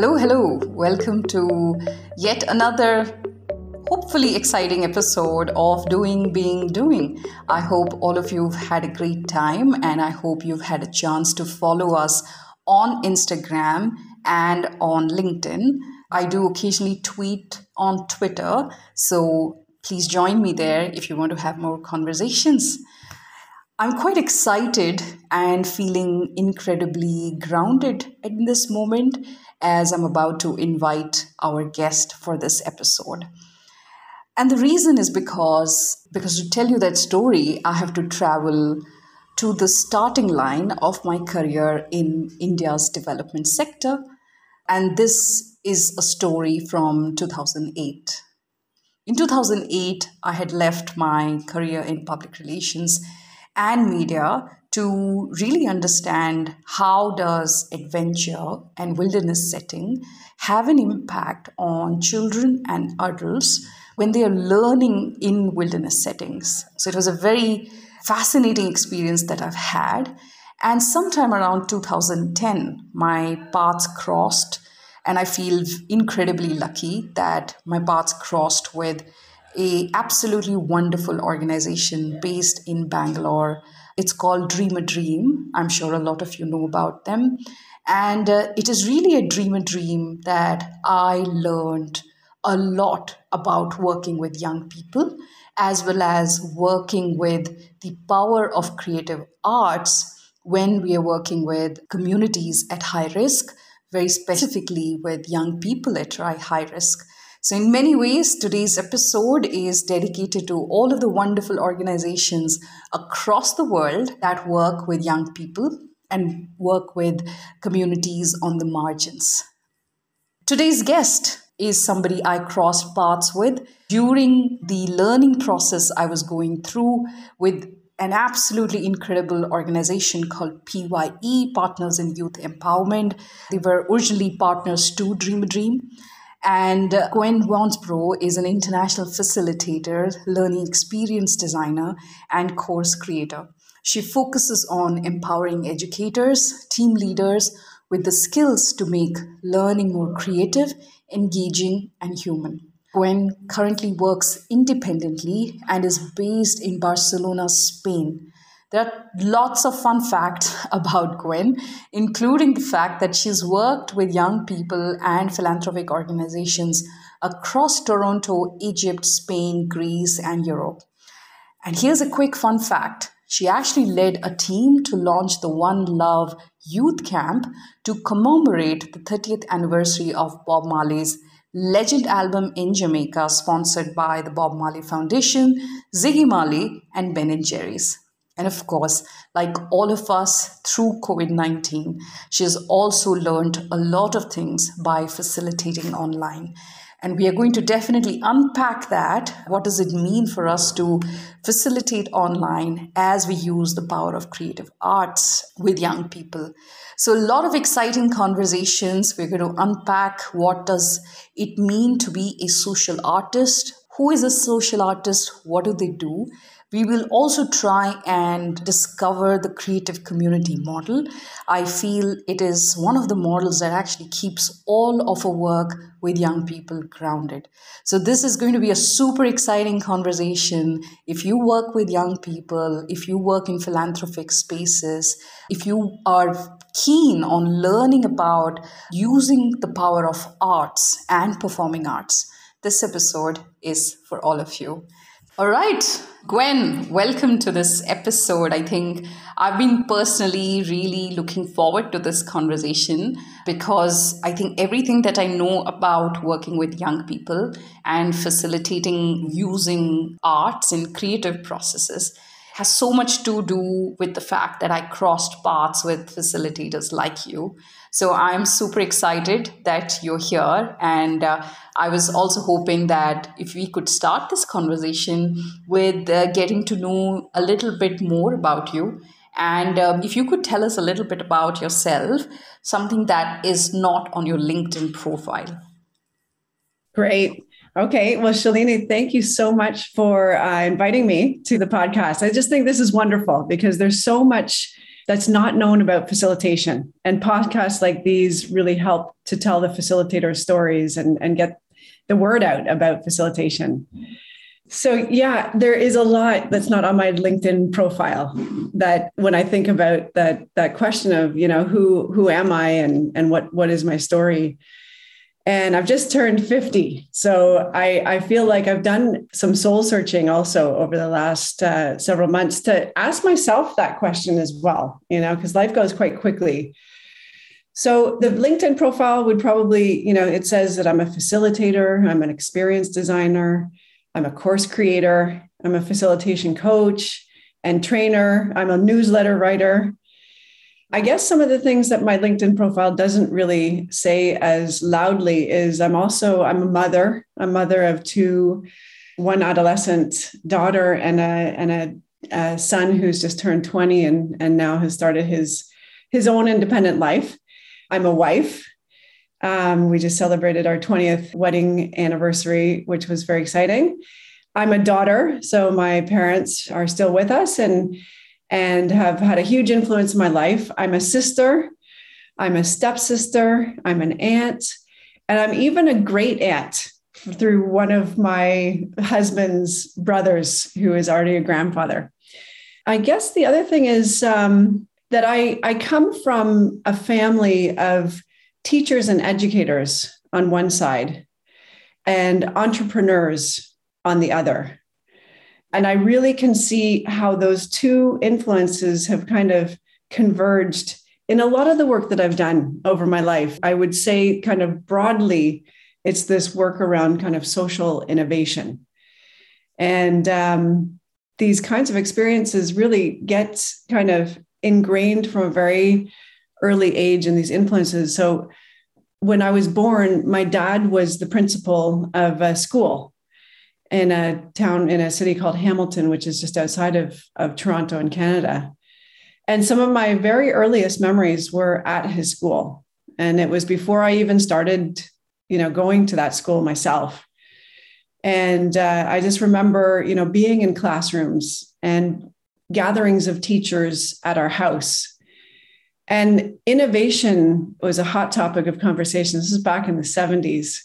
Hello, hello. Welcome to yet another hopefully exciting episode of Doing, Being, Doing. I hope all of you have had a great time and I hope you've had a chance to follow us on Instagram and on LinkedIn. I do occasionally tweet on Twitter, so please join me there if you want to have more conversations. I'm quite excited and feeling incredibly grounded in this moment as I'm about to invite our guest for this episode. And the reason is because because to tell you that story, I have to travel to the starting line of my career in India's development sector. And this is a story from 2008. In 2008, I had left my career in public relations and media to really understand how does adventure and wilderness setting have an impact on children and adults when they are learning in wilderness settings. So it was a very fascinating experience that i've had. And sometime around 2010 my paths crossed and i feel incredibly lucky that my paths crossed with a absolutely wonderful organization based in bangalore it's called Dream a Dream. I'm sure a lot of you know about them. And uh, it is really a dream a dream that I learned a lot about working with young people, as well as working with the power of creative arts when we are working with communities at high risk, very specifically with young people at high risk. So, in many ways, today's episode is dedicated to all of the wonderful organizations across the world that work with young people and work with communities on the margins. Today's guest is somebody I crossed paths with during the learning process I was going through with an absolutely incredible organization called PYE, Partners in Youth Empowerment. They were originally partners to Dream a Dream. And Gwen Wansbrough is an international facilitator, learning experience designer, and course creator. She focuses on empowering educators, team leaders with the skills to make learning more creative, engaging, and human. Gwen currently works independently and is based in Barcelona, Spain. There are lots of fun facts about Gwen, including the fact that she's worked with young people and philanthropic organizations across Toronto, Egypt, Spain, Greece, and Europe. And here's a quick fun fact she actually led a team to launch the One Love Youth Camp to commemorate the 30th anniversary of Bob Marley's Legend album in Jamaica, sponsored by the Bob Marley Foundation, Ziggy Marley, and Ben and Jerry's. And of course, like all of us through COVID 19, she has also learned a lot of things by facilitating online. And we are going to definitely unpack that. What does it mean for us to facilitate online as we use the power of creative arts with young people? So, a lot of exciting conversations. We're going to unpack what does it mean to be a social artist? Who is a social artist? What do they do? We will also try and discover the creative community model. I feel it is one of the models that actually keeps all of our work with young people grounded. So, this is going to be a super exciting conversation. If you work with young people, if you work in philanthropic spaces, if you are keen on learning about using the power of arts and performing arts, this episode is for all of you. All right, Gwen, welcome to this episode. I think I've been personally really looking forward to this conversation because I think everything that I know about working with young people and facilitating using arts in creative processes has so much to do with the fact that I crossed paths with facilitators like you. So I'm super excited that you're here. And uh, I was also hoping that if we could start this conversation with uh, getting to know a little bit more about you. And um, if you could tell us a little bit about yourself, something that is not on your LinkedIn profile. Great. Okay. Well, Shalini, thank you so much for uh, inviting me to the podcast. I just think this is wonderful because there's so much that's not known about facilitation. And podcasts like these really help to tell the facilitator stories and, and get the word out about facilitation. So yeah, there is a lot that's not on my LinkedIn profile that when I think about that that question of, you know, who who am I and and what what is my story? And I've just turned 50. So I, I feel like I've done some soul searching also over the last uh, several months to ask myself that question as well, you know, because life goes quite quickly. So the LinkedIn profile would probably, you know, it says that I'm a facilitator, I'm an experience designer, I'm a course creator, I'm a facilitation coach and trainer, I'm a newsletter writer. I guess some of the things that my LinkedIn profile doesn't really say as loudly is I'm also I'm a mother, a mother of two, one adolescent daughter and a and a, a son who's just turned 20 and and now has started his his own independent life. I'm a wife. Um, we just celebrated our 20th wedding anniversary, which was very exciting. I'm a daughter, so my parents are still with us and and have had a huge influence in my life. I'm a sister, I'm a stepsister, I'm an aunt, and I'm even a great aunt through one of my husband's brothers, who is already a grandfather. I guess the other thing is um, that I, I come from a family of teachers and educators on one side and entrepreneurs on the other. And I really can see how those two influences have kind of converged in a lot of the work that I've done over my life. I would say, kind of broadly, it's this work around kind of social innovation. And um, these kinds of experiences really get kind of ingrained from a very early age in these influences. So when I was born, my dad was the principal of a school in a town in a city called Hamilton, which is just outside of, of Toronto in Canada. And some of my very earliest memories were at his school. And it was before I even started, you know, going to that school myself. And uh, I just remember, you know, being in classrooms and gatherings of teachers at our house. And innovation was a hot topic of conversation. This is back in the 70s.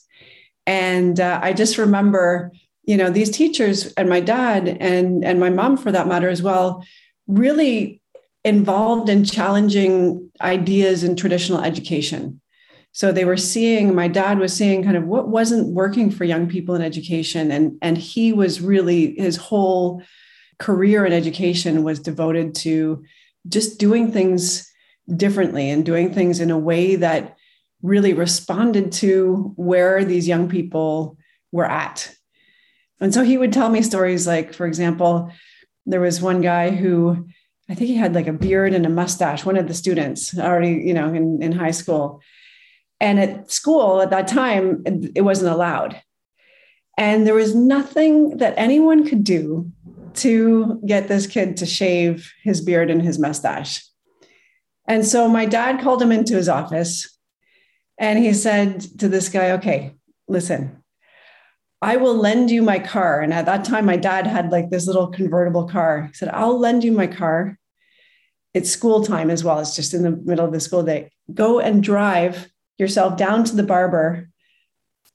And uh, I just remember, you know, these teachers and my dad and, and my mom, for that matter, as well, really involved in challenging ideas in traditional education. So they were seeing, my dad was seeing kind of what wasn't working for young people in education. And, and he was really, his whole career in education was devoted to just doing things differently and doing things in a way that really responded to where these young people were at. And so he would tell me stories like, for example, there was one guy who I think he had like a beard and a mustache, one of the students already, you know, in, in high school. And at school at that time, it wasn't allowed. And there was nothing that anyone could do to get this kid to shave his beard and his mustache. And so my dad called him into his office and he said to this guy, Okay, listen, I will lend you my car. And at that time, my dad had like this little convertible car. He said, I'll lend you my car. It's school time as well. It's just in the middle of the school day. Go and drive yourself down to the barber.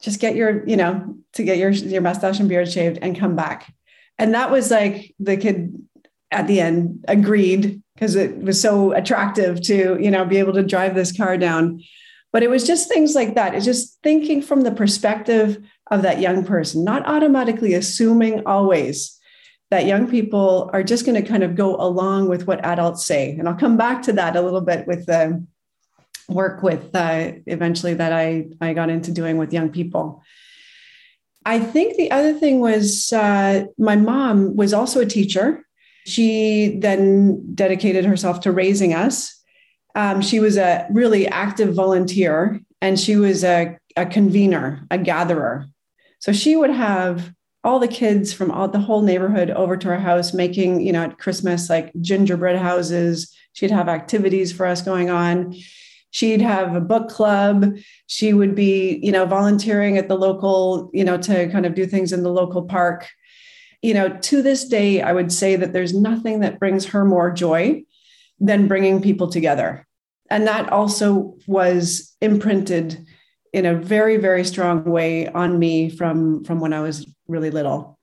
Just get your, you know, to get your, your mustache and beard shaved and come back and that was like the kid at the end agreed because it was so attractive to you know be able to drive this car down but it was just things like that it's just thinking from the perspective of that young person not automatically assuming always that young people are just going to kind of go along with what adults say and i'll come back to that a little bit with the work with uh, eventually that i i got into doing with young people I think the other thing was uh, my mom was also a teacher. She then dedicated herself to raising us. Um, she was a really active volunteer and she was a, a convener, a gatherer. So she would have all the kids from all the whole neighborhood over to our house making, you know, at Christmas, like gingerbread houses. She'd have activities for us going on she'd have a book club she would be you know volunteering at the local you know to kind of do things in the local park you know to this day i would say that there's nothing that brings her more joy than bringing people together. And that also was imprinted in a very, very strong way on me from, from when I was really little.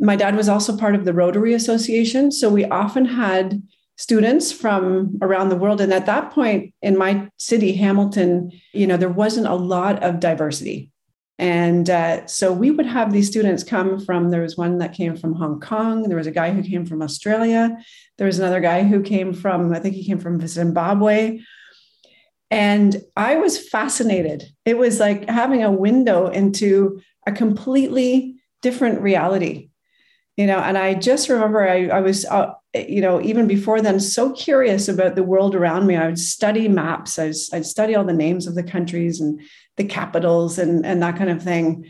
My dad was also part of the Rotary Association. So we often had students from around the world. And at that point in my city, Hamilton, you know, there wasn't a lot of diversity. And uh, so we would have these students come from, there was one that came from Hong Kong. There was a guy who came from Australia. There was another guy who came from, I think he came from Zimbabwe. And I was fascinated. It was like having a window into a completely different reality, you know. And I just remember I, I was, uh, you know, even before then, so curious about the world around me. I would study maps, I was, I'd study all the names of the countries and the capitals and, and that kind of thing.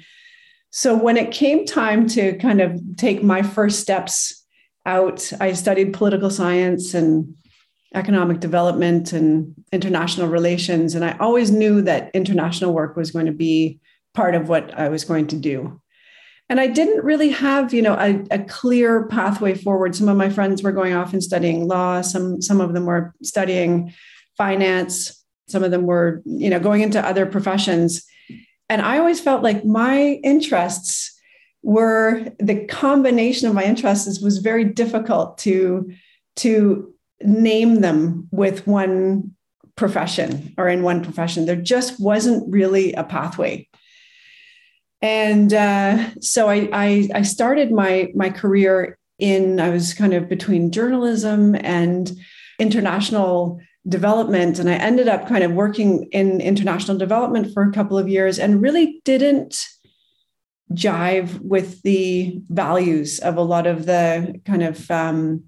So when it came time to kind of take my first steps out, I studied political science and economic development and international relations. And I always knew that international work was going to be part of what I was going to do. And I didn't really have, you know, a, a, clear pathway forward. Some of my friends were going off and studying law. Some some of them were studying finance. Some of them were, you know, going into other professions. And I always felt like my interests were the combination of my interests was very difficult to to name them with one profession or in one profession. There just wasn't really a pathway. And uh, so I, I, I started my my career in I was kind of between journalism and international development and i ended up kind of working in international development for a couple of years and really didn't jive with the values of a lot of the kind of um,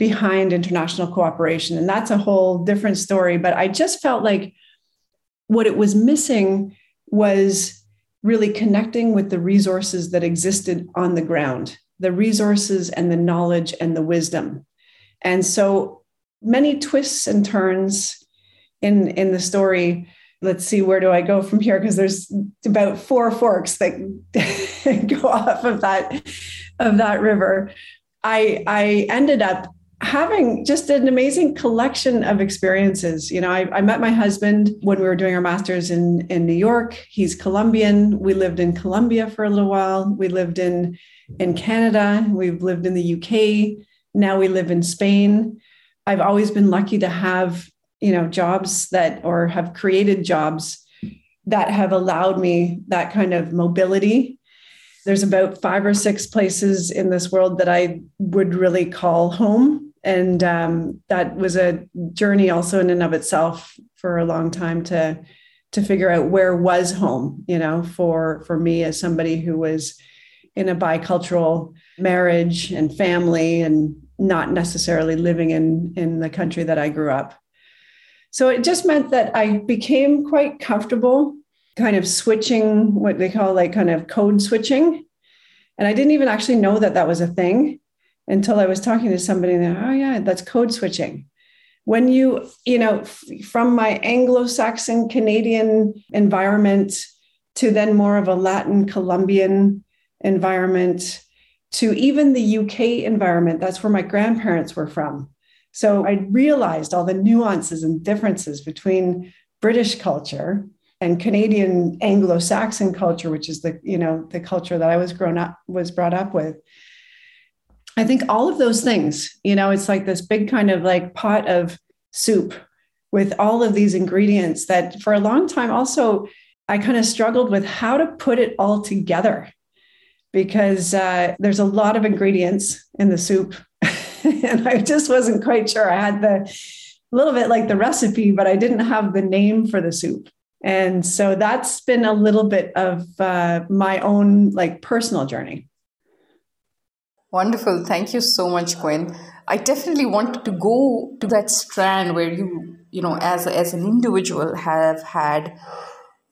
behind international cooperation. And that's a whole different story but i just felt like what it was missing was really connecting with the resources that existed on the ground the resources and the knowledge and the wisdom. And so many twists and turns in in the story. Let's see where do i go from here? Because there's about four forks that go off of that of that river. I i ended up having just an amazing collection of experiences. You know I, I met my husband when we were doing our masters in in new york. He's colombian. We lived in colombia for a little while. We lived in in canada. We've lived in the uk now we live in spain. I've always been lucky to have, you know, jobs that or have created jobs that have allowed me that kind of mobility. There's about five or six places in this world that I would really call home. And um, that was a journey also in and of itself for a long time to to figure out where was home, you know, for for me as somebody who was in a bicultural marriage and family and not necessarily living in in the country that I grew up. So it just meant that I became quite comfortable kind of switching what they call like kind of code switching. And I didn't even actually know that that was a thing until I was talking to somebody and oh yeah, that's code switching. When you, you know, from my Anglo-Saxon Canadian environment to then more of a Latin Colombian environment to even the UK environment. That's where my grandparents were from. So I realized all the nuances and differences between British culture and Canadian Anglo-Saxon culture, which is the, you know, the culture that I was grown up, was brought up with. I think all of those things, you know, it's like this big kind of like pot of soup with all of these ingredients that for a long time also I kind of struggled with how to put it all together because uh, there's a lot of ingredients in the soup. and I just wasn't quite sure. I had the little bit like the recipe, but I didn't have the name for the soup. And so that's been a little bit of uh, my own like personal journey. Wonderful. Thank you so much, Gwen. I definitely wanted to go to that strand where you, you know, as, as an individual have had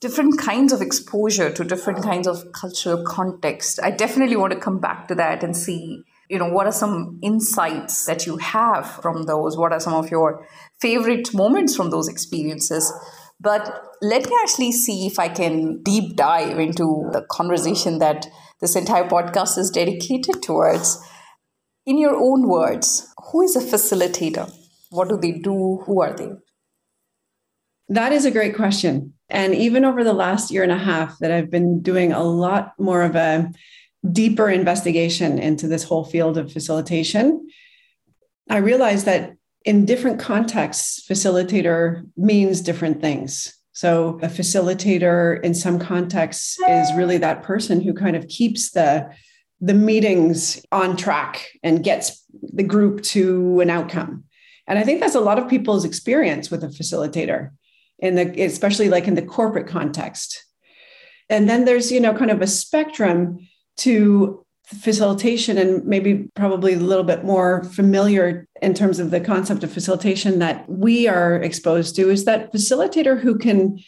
different kinds of exposure to different kinds of cultural context. I definitely want to come back to that and see, you know, what are some insights that you have from those? What are some of your favorite moments from those experiences? But let me actually see if I can deep dive into the conversation that this entire podcast is dedicated towards. In your own words, who is a facilitator? What do they do? Who are they? That is a great question. And even over the last year and a half, that I've been doing a lot more of a deeper investigation into this whole field of facilitation, I realized that in different contexts, facilitator means different things. So, a facilitator in some contexts is really that person who kind of keeps the the meetings on track and gets the group to an outcome. And I think that's a lot of people's experience with a facilitator in the especially like in the corporate context. And then there's, you know, kind of a spectrum to facilitation and maybe probably a little bit more familiar in terms of the concept of facilitation that we are exposed to is that facilitator who can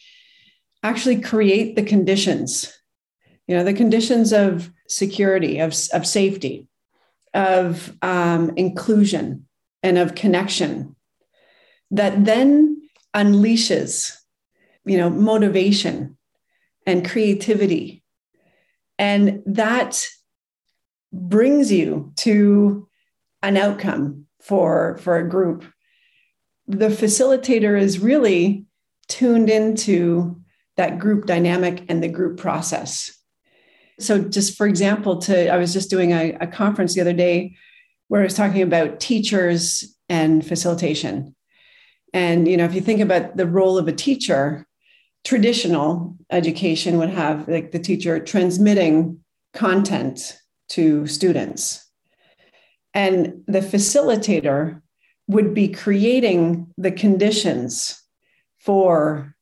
actually create the conditions you know the conditions of security of, of safety of um, inclusion and of connection that then unleashes you know motivation and creativity. And that brings you to an outcome for for a group. The facilitator is really tuned into that group dynamic and the group process. So just for example to i was just doing a, a conference the other day where i was talking about teachers and facilitation. And you know if you think about the role of a teacher traditional education would have like the teacher transmitting content to students. And the facilitator would be creating the conditions for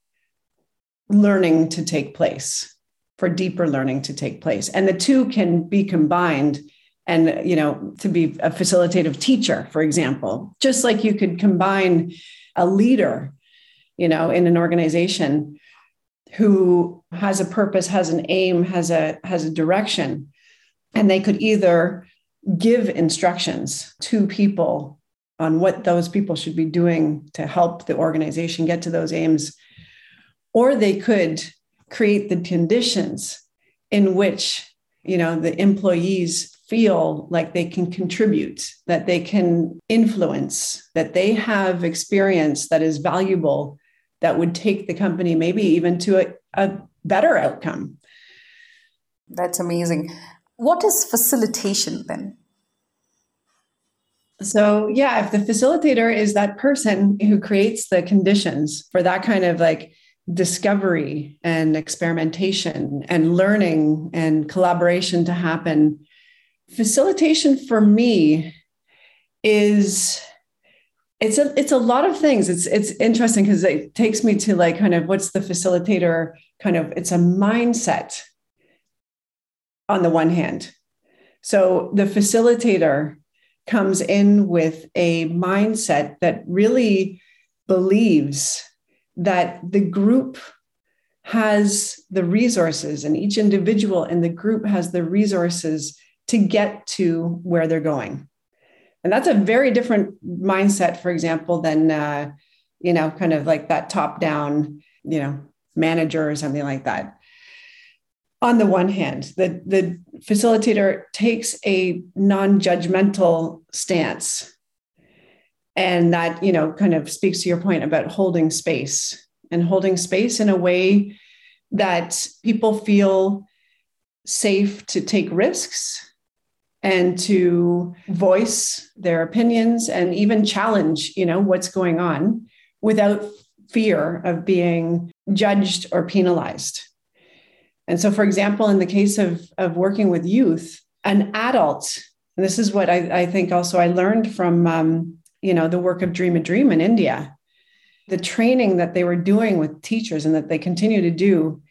learning to take place, for deeper learning to take place. And the two can be combined and you know to be a facilitative teacher for example just like you could combine a leader you know in an organization who has a purpose has an aim has a has a direction and they could either give instructions to people on what those people should be doing to help the organization get to those aims, or they could create the conditions in which you know the employees feel like they can contribute that they can influence that they have experience that is valuable that would take the company maybe even to a, a better outcome. That's amazing what is facilitation then? So, yeah, if the facilitator is that person who creates the conditions for that kind of like discovery and experimentation and learning and collaboration to happen, facilitation for me is it's a it's a lot of things it's it's interesting because it takes me to like kind of what's the facilitator kind of it's a mindset on the one hand. So the facilitator comes in with a mindset that really believes that the group has the resources and each individual in the group has the resources to get to where they're going. And that's a very different mindset, for example, than, uh, you know, kind of like that top down, you know, manager or something like that on the one hand, the, the facilitator takes a non-judgmental stance. And that, you know, kind of speaks to your point about holding space and holding space in a way that people feel safe to take risks and to voice their opinions and even challenge, you know, what's going on without fear of being judged or penalized. And so, for example, in the case of, of working with youth, an adult, and this is what I, I think also I learned from, um, you know, the work of Dream a Dream in India, the training that they were doing with teachers and that they continue to do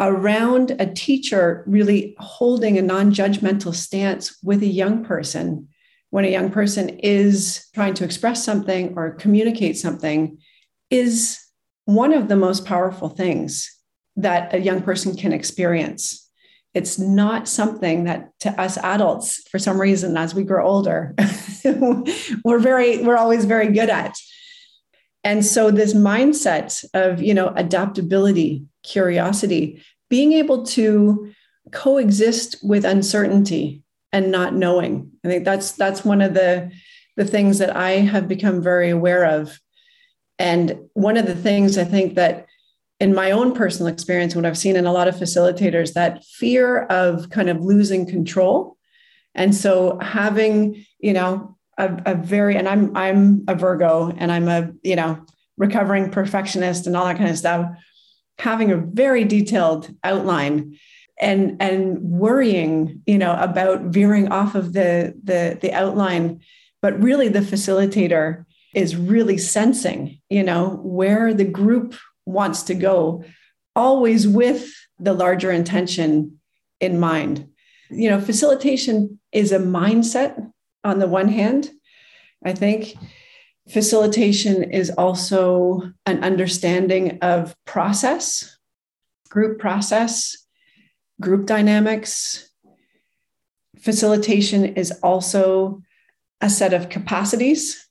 around a teacher really holding a non-judgmental stance with a young person when a young person is trying to express something or communicate something is one of the most powerful things that a young person can experience. It's not something that to us adults, for some reason, as we grow older, we're very, we're always very good at. And so this mindset of, you know, adaptability, curiosity, being able to coexist with uncertainty and not knowing. I think that's that's one of the the things that I have become very aware of. And one of the things I think that in my own personal experience, what I've seen in a lot of facilitators, that fear of kind of losing control. And so having, you know, a, a very, and I'm I'm a Virgo and I'm a, you know, recovering perfectionist and all that kind of stuff, having a very detailed outline and and worrying you know about veering off of the the the outline but really the facilitator is really sensing you know where the group wants to go always with the larger intention in mind. You know facilitation is a mindset on the one hand. I think facilitation is also an understanding of process group process group dynamics. Facilitation is also a set of capacities.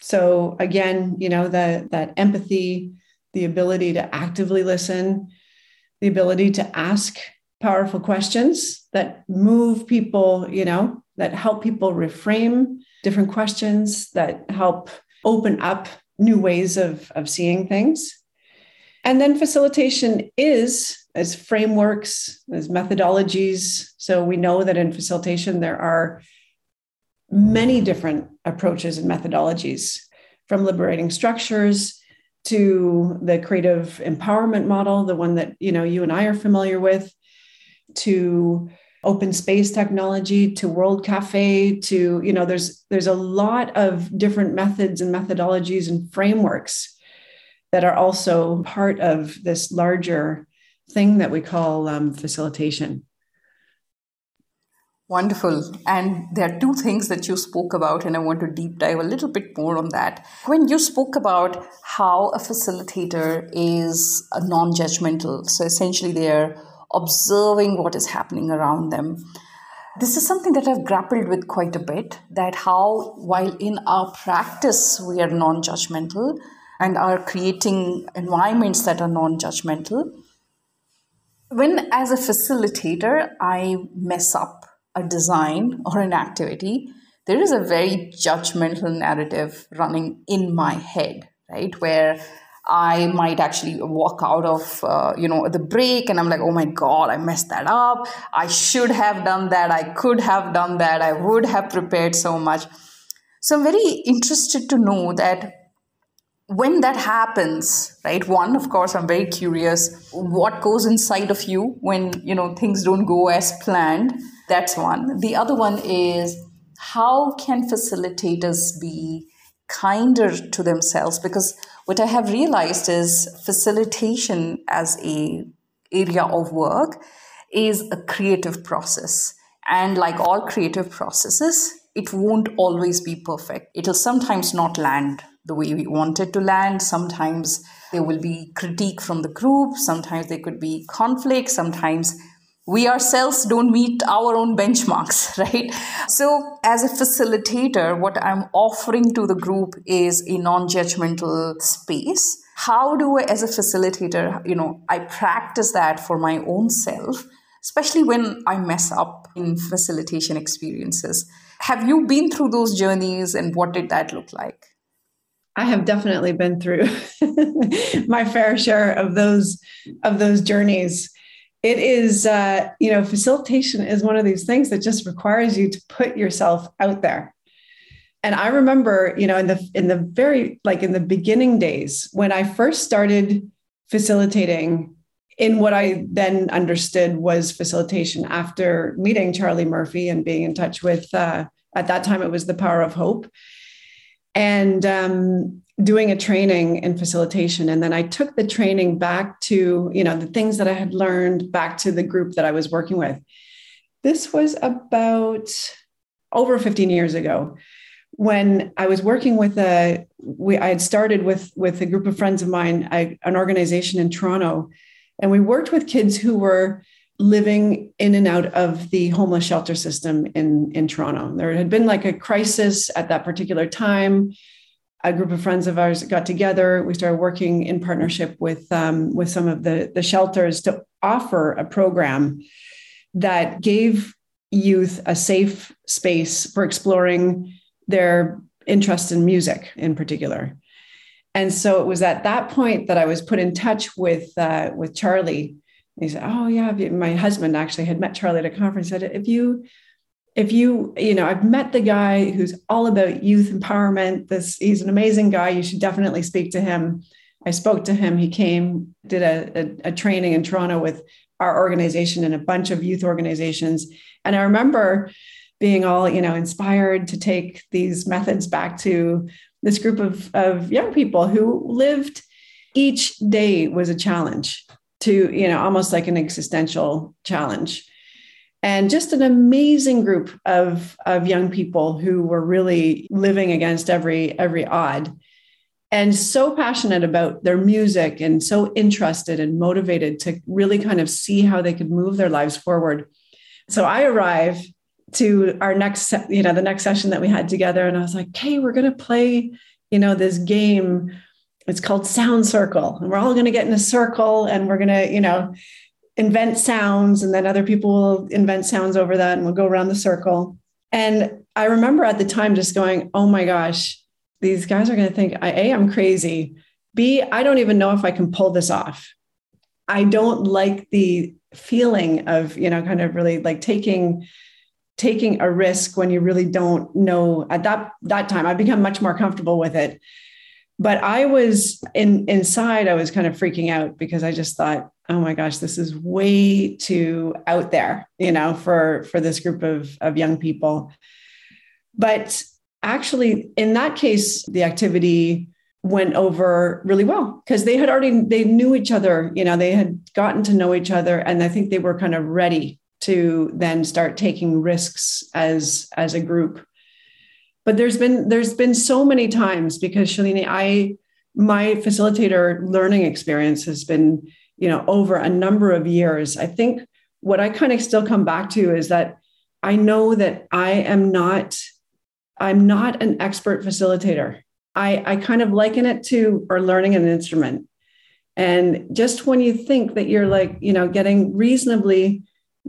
So again, you know, that that empathy, the ability to actively listen, the ability to ask powerful questions that move people, you know, that help people reframe different questions, that help open up new ways of, of seeing things. And then facilitation is as frameworks, as methodologies. So we know that in facilitation, there are many different approaches and methodologies from liberating structures to the creative empowerment model the one that you know you and i are familiar with to open space technology to world cafe to you know there's there's a lot of different methods and methodologies and frameworks that are also part of this larger thing that we call um, facilitation Wonderful. And there are two things that you spoke about, and I want to deep dive a little bit more on that. When you spoke about how a facilitator is non judgmental, so essentially they're observing what is happening around them. This is something that I've grappled with quite a bit that how, while in our practice we are non judgmental and are creating environments that are non judgmental, when as a facilitator I mess up a design or an activity, there is a very judgmental narrative running in my head, right? Where I might actually walk out of, uh, you know, the break and I'm like, oh my God, I messed that up. I should have done that. I could have done that. I would have prepared so much. So I'm very interested to know that when that happens right one of course i'm very curious what goes inside of you when you know things don't go as planned that's one. The other one is how can facilitators be kinder to themselves? Because what I have realized is facilitation as a area of work is a creative process. And like all creative processes, it won't always be perfect. It'll sometimes not land the way we want it to land. Sometimes there will be critique from the group. Sometimes there could be conflict. Sometimes we ourselves don't meet our own benchmarks, right? So, as a facilitator, what I'm offering to the group is a non judgmental space. How do I, as a facilitator, you know, I practice that for my own self, especially when I mess up in facilitation experiences? Have you been through those journeys and what did that look like? I have definitely been through my fair share of those of those journeys it is uh, you know facilitation is one of these things that just requires you to put yourself out there. And i remember you know in the in the very like in the beginning days when i first started facilitating in what i then understood was facilitation after meeting charlie murphy and being in touch with uh, at that time it was the power of hope. And um, doing a training in facilitation. And then i took the training back to you know the things that i had learned back to the group that i was working with. This was about over 15 years ago when i was working with a we i had started with with a group of friends of mine I, an organization in toronto and we worked with kids who were living in and out of the homeless shelter system in in toronto. There had been like a crisis at that particular time a group of friends of ours got together. We started working in partnership with um, with some of the the shelters to offer a program that gave youth a safe space for exploring their interest in music in particular. And so it was at that point that I was put in touch with uh, with Charlie. He said, "Oh yeah, my husband actually had met Charlie at a conference. He said if you if you you know i've met the guy who's all about youth empowerment. This he's an amazing guy. You should definitely speak to him. I spoke to him. He came did a, a, a, training in toronto with our organization and a bunch of youth organizations. And i remember being all you know inspired to take these methods back to this group of, of young people who lived each day was a challenge to you know almost like an existential challenge and just an amazing group of, of young people who were really living against every every odd and so passionate about their music and so interested and motivated to really kind of see how they could move their lives forward. So i arrive to our next you know the next session that we had together and i was like hey we're going to play you know this game. It's called sound circle and we're all going to get in a circle and we're going to you know invent sounds and then other people will invent sounds over that and we'll go around the circle. And I remember at the time just going, oh my gosh, these guys are going to think, A, I'm crazy. B, I don't even know if I can pull this off. I don't like the feeling of, you know, kind of really like taking taking a risk when you really don't know at that that time I've become much more comfortable with it but i was in inside i was kind of freaking out because i just thought oh my gosh this is way too out there you know for for this group of of young people. But actually in that case the activity went over really well because they had already they knew each other you know they had gotten to know each other and i think they were kind of ready to then start taking risks as as a group. But there's been there's been so many times because shalini i my facilitator learning experience has been you know over a number of years. I think what i kind of still come back to is that i know that i am not i'm not an expert facilitator. I i kind of liken it to or learning an instrument. And just when you think that you're like you know getting reasonably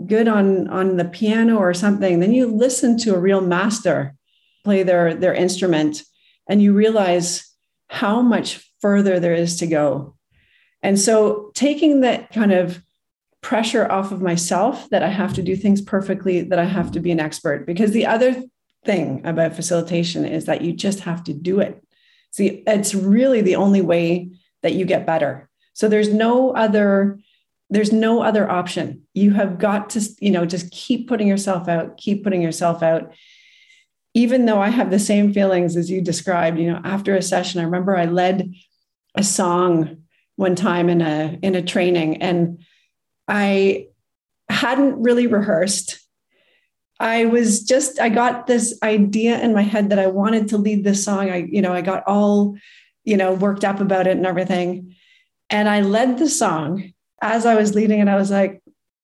good on on the piano or something then you listen to a real master play their their instrument and you realize how much further there is to go and so taking that kind of pressure off of myself that I have to do things perfectly, that I have to be an expert. Because the other thing about facilitation is that you just have to do it. See, it's really the only way that you get better. So there's no other there's no other option. You have got to, you know, just keep putting yourself out, keep putting yourself out. Even though I have the same feelings as you described, you know, after a session, I remember I led a song one time in a in a training and I hadn't really rehearsed. I was just I got this idea in my head that I wanted to lead this song. I you know, I got all you know, worked up about it and everything. And I led the song as I was leading it. I was like,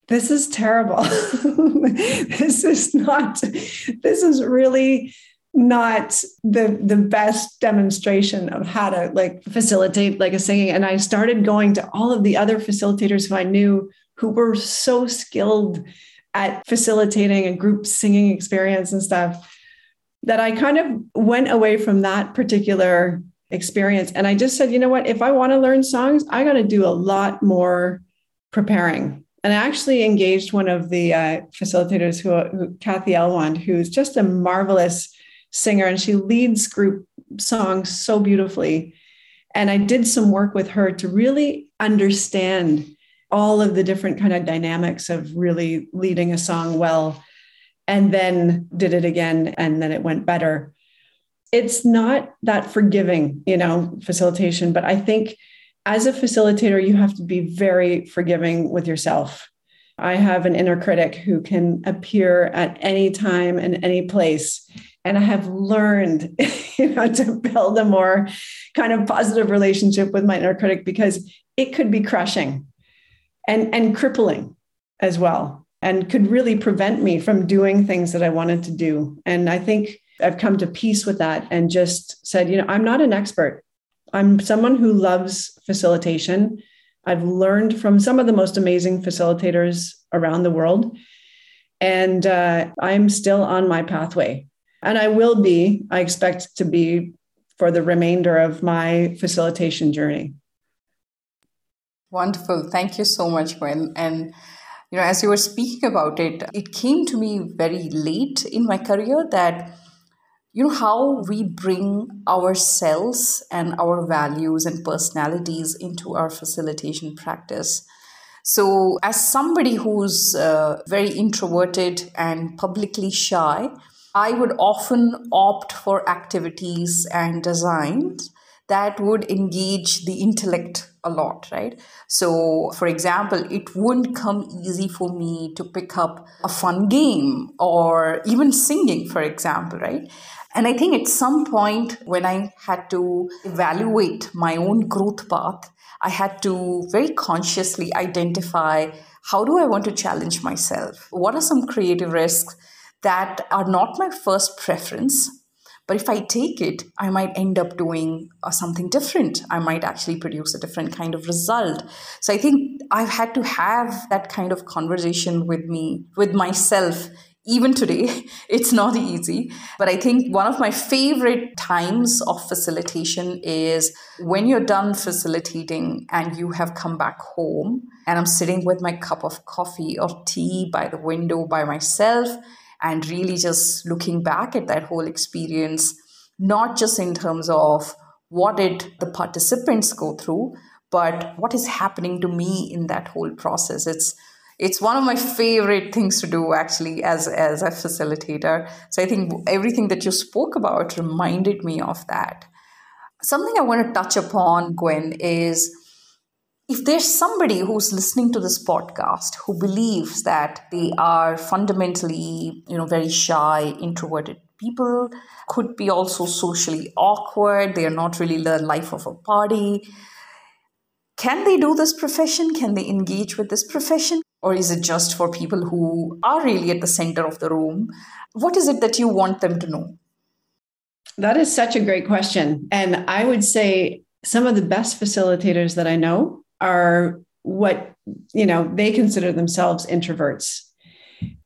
this is terrible. this is not, this is really not the the best demonstration of how to like facilitate like a singing. And i started going to all of the other facilitators who i knew who were so skilled at facilitating a group singing experience and stuff that i kind of went away from that particular experience. And i just said you know what? If i want to learn songs i got to do a lot more preparing. And I actually engaged one of the uh, facilitators, who, who Kathy Elwand, who's just a marvelous singer and she leads group songs so beautifully. And I did some work with her to really understand all of the different kind of dynamics of really leading a song well and then did it again and then it went better it's not that forgiving you know facilitation but i think as a facilitator you have to be very forgiving with yourself i have an inner critic who can appear at any time and any place and I have learned, you know, to build a more kind of positive relationship with my inner critic because it could be crushing and and crippling as well and could really prevent me from doing things that I wanted to do. And I think I've come to peace with that and just said, you know, I'm not an expert. I'm someone who loves facilitation. I've learned from some of the most amazing facilitators around the world. And uh, I'm still on my pathway And I will be, I expect to be for the remainder of my facilitation journey. Wonderful. Thank you so much, Gwen. And you know, as you were speaking about it, it came to me very late in my career that you know how we bring ourselves and our values and personalities into our facilitation practice. So, as somebody who's uh, very introverted and publicly shy, I would often opt for activities and designs that would engage the intellect a lot, right? So, for example, it wouldn't come easy for me to pick up a fun game or even singing, for example, right? And I think at some point when I had to evaluate my own growth path, I had to very consciously identify how do I want to challenge myself? What are some creative risks that are not my first preference? But if I take it, I might end up doing uh, something different. I might actually produce a different kind of result. So I think I've had to have that kind of conversation with me, with myself even today, it's not easy. But I think one of my favorite times of facilitation is when you're done facilitating and you have come back home, and I'm sitting with my cup of coffee or tea by the window by myself, and really just looking back at that whole experience, not just in terms of what did the participants go through, but what is happening to me in that whole process. It's it's one of my favorite things to do actually as as a facilitator so i think everything that you spoke about reminded me of that something i want to touch upon gwen is if there's somebody who's listening to this podcast who believes that they are fundamentally you know very shy introverted people could be also socially awkward they are not really the life of a party can they do this profession can they engage with this profession or is it just for people who are really at the center of the room? What is it that you want them to know? That is such a great question. And I would say some of the best facilitators that I know are what, you know, they consider themselves introverts.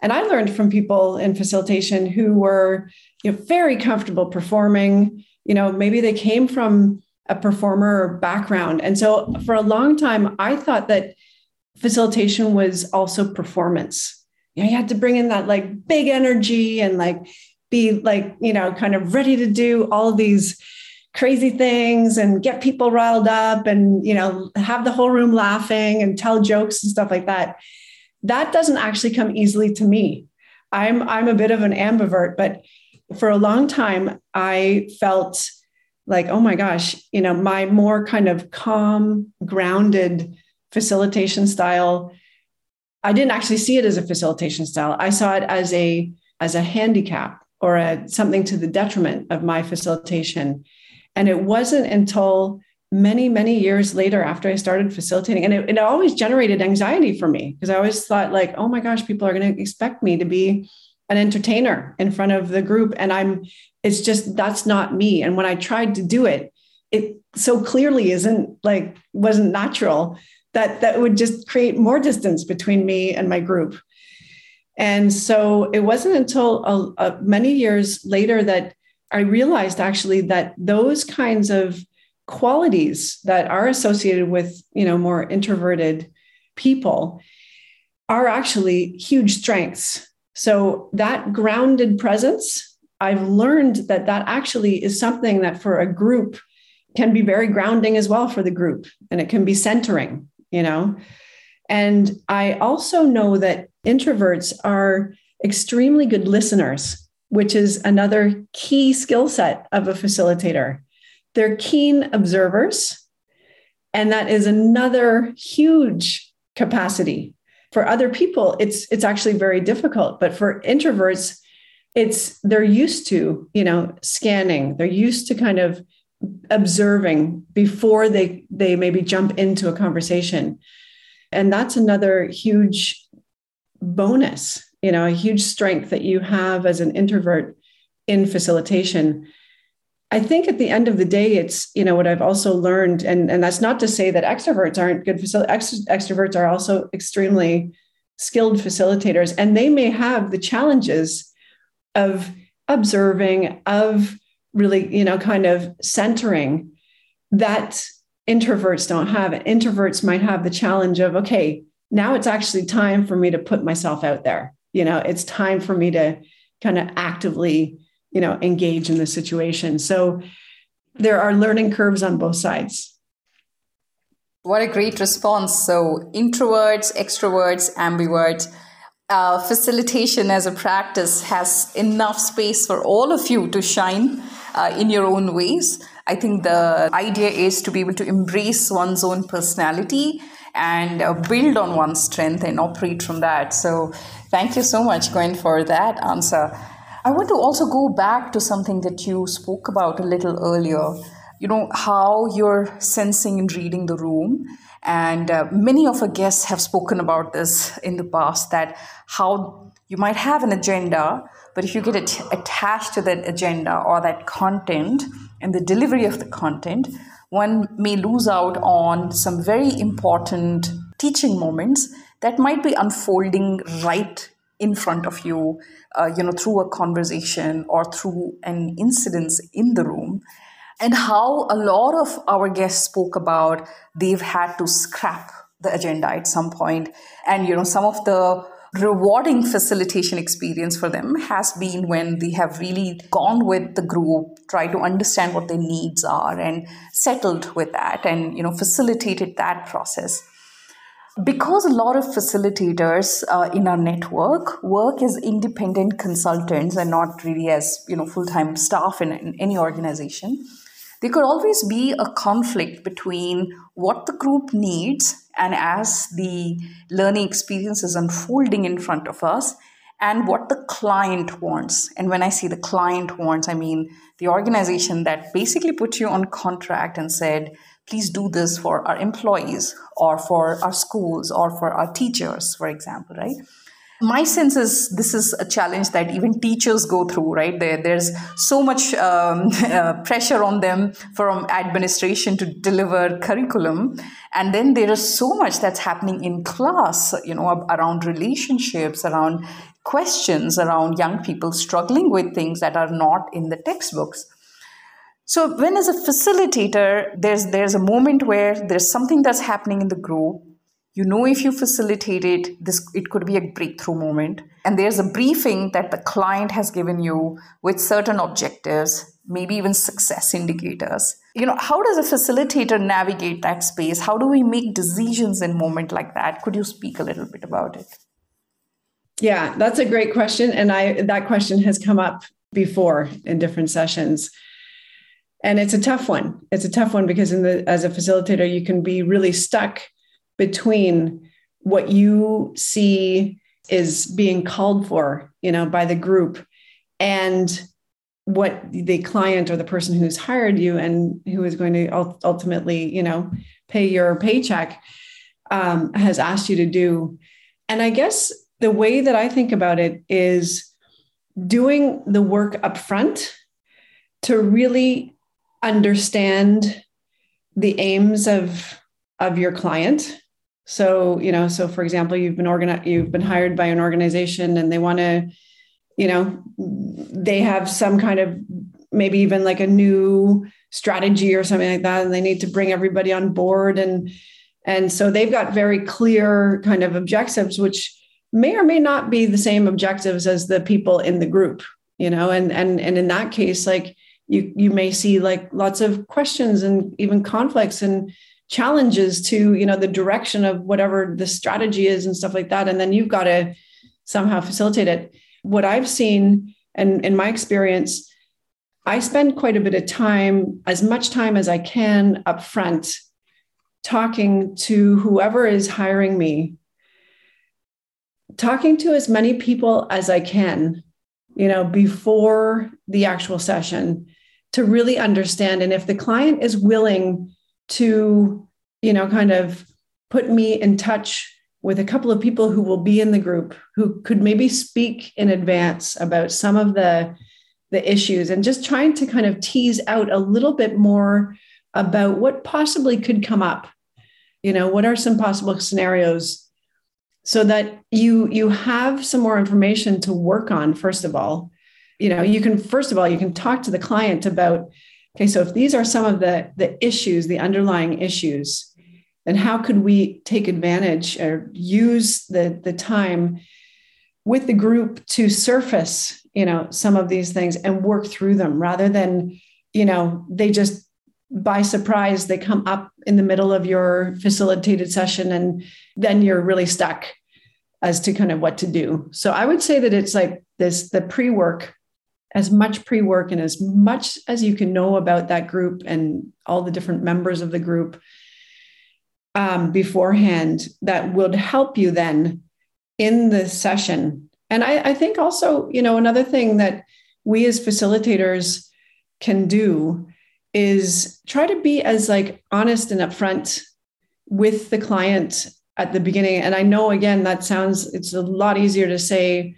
And I learned from people in facilitation who were, you know, very comfortable performing, you know, maybe they came from a performer background. And so for a long time I thought that facilitation was also performance. You, know, you had to bring in that like big energy and like be like, you know, kind of ready to do all of these crazy things and get people riled up and, you know, have the whole room laughing and tell jokes and stuff like that. That doesn't actually come easily to me. I'm I'm a bit of an ambivert, but for a long time I felt like, oh my gosh, you know, my more kind of calm, grounded facilitation style i didn't actually see it as a facilitation style i saw it as a as a handicap or a, something to the detriment of my facilitation and it wasn't until many many years later after i started facilitating and it, it always generated anxiety for me because i always thought like oh my gosh people are going to expect me to be an entertainer in front of the group. And i'm it's just that's not me. And when i tried to do it it so clearly isn't like wasn't natural that that would just create more distance between me and my group. And so it wasn't until a, a, many years later that i realized actually that those kinds of qualities that are associated with you know more introverted people are actually huge strengths so that grounded presence i've learned that that actually is something that for a group can be very grounding as well for the group and it can be centering you know? And I also know that introverts are extremely good listeners, which is another key skill set of a facilitator. They're keen observers. And that is another huge capacity. For other people, it's it's actually very difficult. But for introverts, it's they're used to, you know, scanning. They're used to kind of observing before they they maybe jump into a conversation and that's another huge bonus you know a huge strength that you have as an introvert in facilitation i think at the end of the day it's you know what i've also learned and and that's not to say that extroverts aren't good facil- ext- extroverts are also extremely skilled facilitators and they may have the challenges of observing, of really, you know, kind of centering that introverts don't have. Introverts might have the challenge of, okay, now it's actually time for me to put myself out there. You know, it's time for me to kind of actively, you know, engage in the situation. So there are learning curves on both sides. What a great response. So, introverts, extroverts, ambiverts, uh, facilitation as a practice has enough space for all of you to shine uh, in your own ways. I think the idea is to be able to embrace one's own personality and uh, build on one's strength and operate from that. So, thank you so much, Gwen, for that answer. I want to also go back to something that you spoke about a little earlier. You know, how you're sensing and reading the room. And uh, many of our guests have spoken about this in the past that how you might have an agenda, but if you get it attached to that agenda or that content and the delivery of the content, one may lose out on some very important teaching moments that might be unfolding right in front of you, uh, you know, through a conversation or through an incident in the room. And how a lot of our guests spoke about they've had to scrap the agenda at some point. And, you know, some of the rewarding facilitation experience for them has been when they have really gone with the group try to understand what their needs are and settled with that and you know facilitated that process because a lot of facilitators uh, in our network work as independent consultants and not really as you know full-time staff in, in any organization there could always be a conflict between what the group needs and as the learning experience is unfolding in front of us and what the client wants. And when i say the client wants i mean the organization that basically put you on contract and said please do this for our employees or for our schools or for our teachers for example right? My sense is this is a challenge that even teachers go through right? There there's so much um, uh, pressure on them from administration to deliver curriculum. And then there is so much that's happening in class you know around relationships around questions around young people struggling with things that are not in the textbooks so when as a facilitator there's there's a moment where there's something that's happening in the group. You know if you facilitate it this it could be a breakthrough moment. And there's a briefing that the client has given you with certain objectives maybe even success indicators. You know how does a facilitator navigate that space? How do we make decisions in moment like that? Could you speak a little bit about it? Yeah that's a great question. And i that question has come up before in different sessions and it's a tough one it's a tough one because in the as a facilitator you can be really stuck between what you see is being called for, you know, by the group and what the client or the person who's hired you and who is going to ultimately, you know, pay your paycheck um, has asked you to do. And I guess the way that I think about it is doing the work up front to really understand the aims of of your client so, you know, so for example, you've been organized, you've been hired by an organization and they want to, you know, they have some kind of maybe even like a new strategy or something like that, and they need to bring everybody on board. And and so they've got very clear kind of objectives, which may or may not be the same objectives as the people in the group, you know, and and and in that case, like you you may see like lots of questions and even conflicts and challenges to you know the direction of whatever the strategy is and stuff like that. And then you've got to somehow facilitate it. What i've seen and in my experience i spend quite a bit of time as much time as i can up front talking to whoever is hiring me talking to as many people as i can you know before the actual session to really understand. And if the client is willing to, you know, kind of put me in touch with a couple of people who will be in the group who could maybe speak in advance about some of the the issues and just trying to kind of tease out a little bit more about what possibly could come up. You know what are some possible scenarios so that you you have some more information to work on first of all you know you can first of all you can talk to the client about okay so if these are some of the the issues the underlying issues then how could we take advantage or use the the time with the group to surface you know some of these things and work through them rather than you know they just by surprise they come up in the middle of your facilitated session and then you're really stuck as to kind of what to do. So i would say that it's like this the pre-work as much pre-work and as much as you can know about that group and all the different members of the group um, beforehand that would help you then in the session. And I, I think also you know another thing that we as facilitators can do is try to be as like honest and upfront with the client at the beginning. And i know again that sounds it's a lot easier to say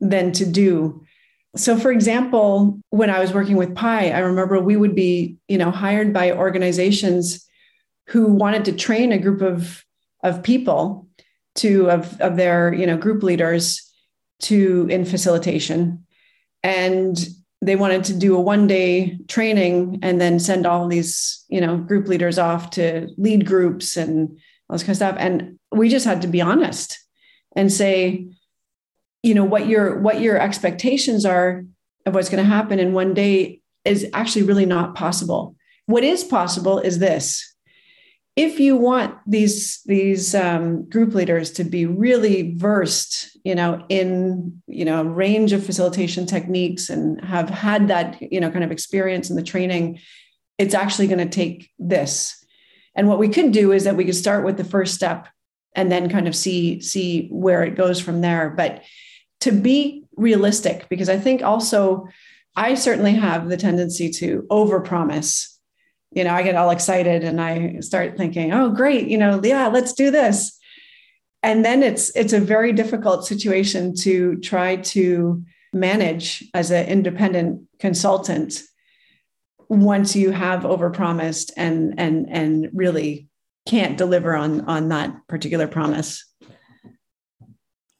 than to do so for example when i was working with pi i remember we would be you know hired by organizations who wanted to train a group of of people to of, of their you know group leaders to in facilitation. And they wanted to do a one day training and then send all these you know group leaders off to lead groups and all this kind of stuff. And we just had to be honest and say you know what your what your expectations are of what's going to happen in one day is actually really not possible. What is possible is this. If you want these these um, group leaders to be really versed you know in you know a range of facilitation techniques and have had that you know kind of experience in the training it's actually going to take this. And what we could do is that we could start with the first step and then kind of see see where it goes from there. But to be realistic because i think also i certainly have the tendency to overpromise you know, I get all excited and I start thinking, oh, great, you know, yeah, let's do this. And then it's it's a very difficult situation to try to manage as an independent consultant once you have overpromised and and and really can't deliver on on that particular promise.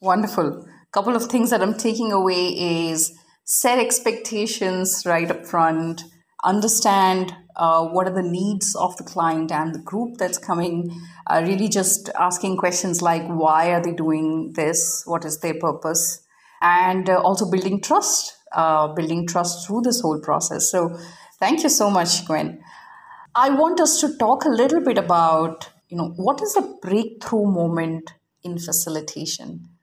Wonderful. Couple of things that I'm taking away is set expectations right up front, understand uh, what are the needs of the client and the group that's coming uh, really just asking questions like why are they doing this? What is their purpose? And uh, also building trust uh, building trust through this whole process. So thank you so much gwen. I want us to talk a little bit about you know what is a breakthrough moment in facilitation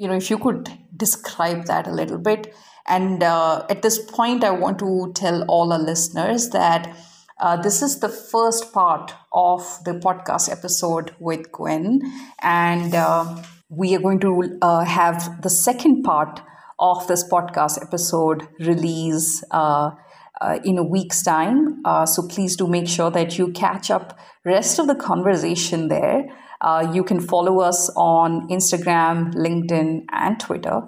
you know if you could describe that a little bit and uh, at this point i want to tell all our listeners that uh, this is the first part of the podcast episode with Gwen, and uh, we are going to uh, have the second part of this podcast episode release uh, uh, in a week's time. Uh, so please do make sure that you catch up rest of the conversation there. You can follow us on Instagram, LinkedIn, and Twitter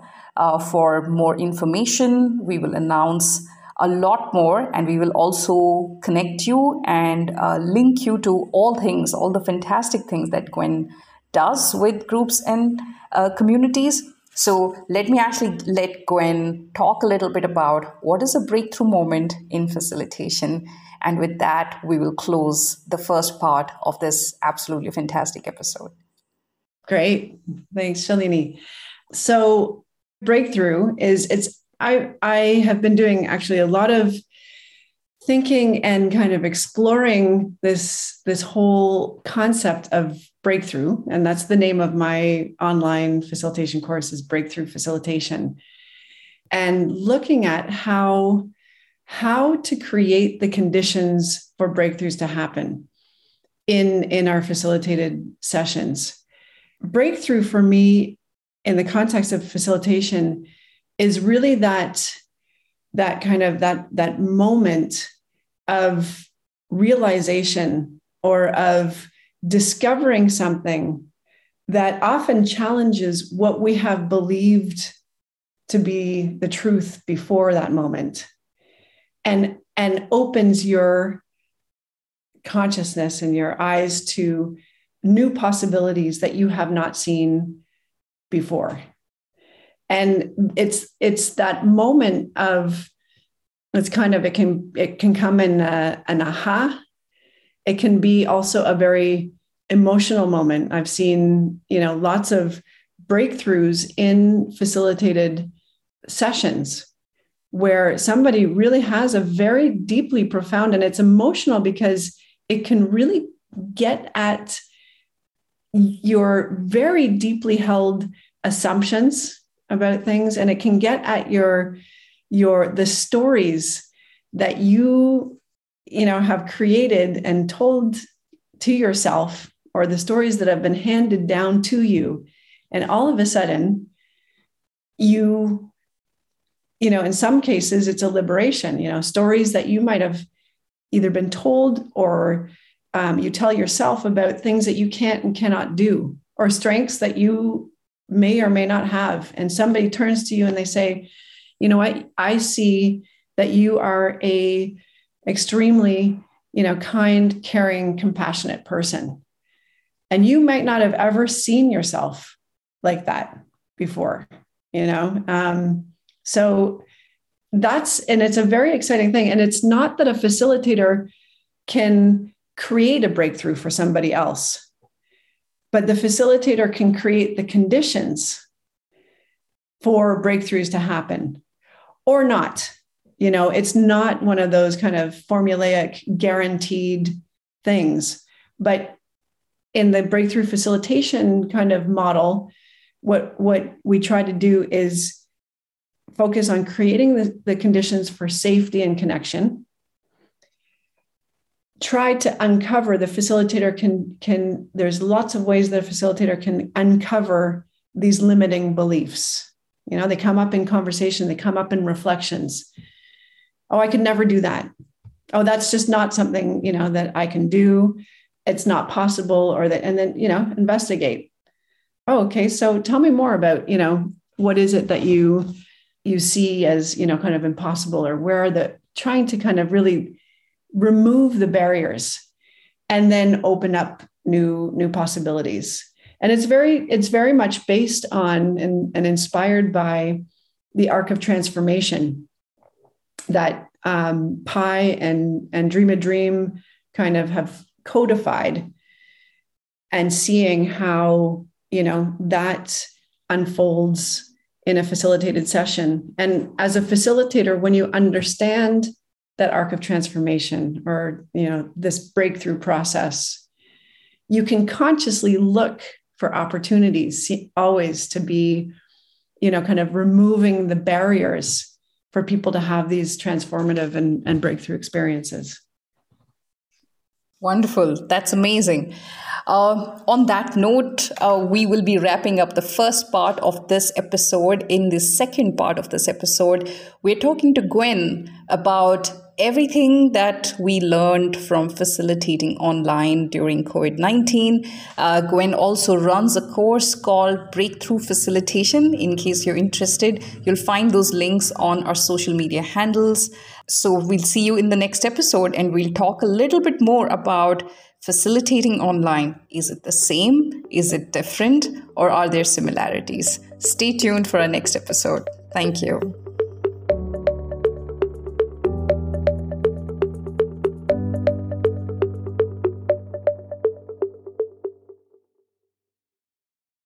for more information. We will announce a lot more and we will also connect you and uh, link you to all things all the fantastic things that gwen does with groups and uh, communities so let me actually let gwen talk a little bit about what is a breakthrough moment in facilitation. And with that we will close the first part of this absolutely fantastic episode. Great. Thanks shalini. So breakthrough is it's I I have been doing actually a lot of thinking and kind of exploring this this whole concept of breakthrough and that's the name of my online facilitation course is breakthrough facilitation. And looking at how how to create the conditions for breakthroughs to happen in in our facilitated sessions. Breakthrough for me in the context of facilitation is really that that kind of that that moment of realization or of discovering something that often challenges what we have believed to be the truth before that moment and and opens your consciousness and your eyes to new possibilities that you have not seen before. And it's it's that moment of it's kind of it can it can come in a, an aha it can be also a very emotional moment. I've seen you know lots of breakthroughs in facilitated sessions where somebody really has a very deeply profound and it's emotional because it can really get at your very deeply held assumptions about things and it can get at your your the stories that you you know have created and told to yourself or the stories that have been handed down to you. And all of a sudden you you know in some cases it's a liberation you know stories that you might have either been told or um, you tell yourself about things that you can't and cannot do or strengths that you may or may not have. And somebody turns to you and they say you know what? I see that you are a extremely you know kind caring compassionate person. And you might not have ever seen yourself like that before you know? Um, so that's and it's a very exciting thing. And it's not that a facilitator can create a breakthrough for somebody else but the facilitator can create the conditions for breakthroughs to happen or not. You know, it's not one of those kind of formulaic, guaranteed things. But in the breakthrough facilitation kind of model, what, what we try to do is focus on creating the, the conditions for safety and connection. Try to uncover the facilitator can can there's lots of ways that a facilitator can uncover these limiting beliefs. You know they come up in conversation they come up in reflections oh i could never do that. Oh that's just not something you know that i can do. It's not possible or that and then you know investigate. Oh okay. So tell me more about you know what is it that you you see as you know kind of impossible or where are the trying to kind of really remove the barriers and then open up new new possibilities. And it's very it's very much based on and, and inspired by the arc of transformation that um, pi and and dream a dream kind of have codified and seeing how you know that unfolds in a facilitated session. And as a facilitator when you understand that arc of transformation or you know this breakthrough process you can consciously look for opportunities always to be you know kind of removing the barriers for people to have these transformative and, and breakthrough experiences. Wonderful. That's amazing. Uh, on that note, uh, we will be wrapping up the first part of this episode. In the second part of this episode, we're talking to Gwen about everything that we learned from facilitating online during COVID 19. Uh, Gwen also runs a course called Breakthrough Facilitation. In case you're interested, you'll find those links on our social media handles. So we'll see you in the next episode and we'll talk a little bit more about facilitating online. Is it the same? Is it different? Or are there similarities? Stay tuned for our next episode. Thank you.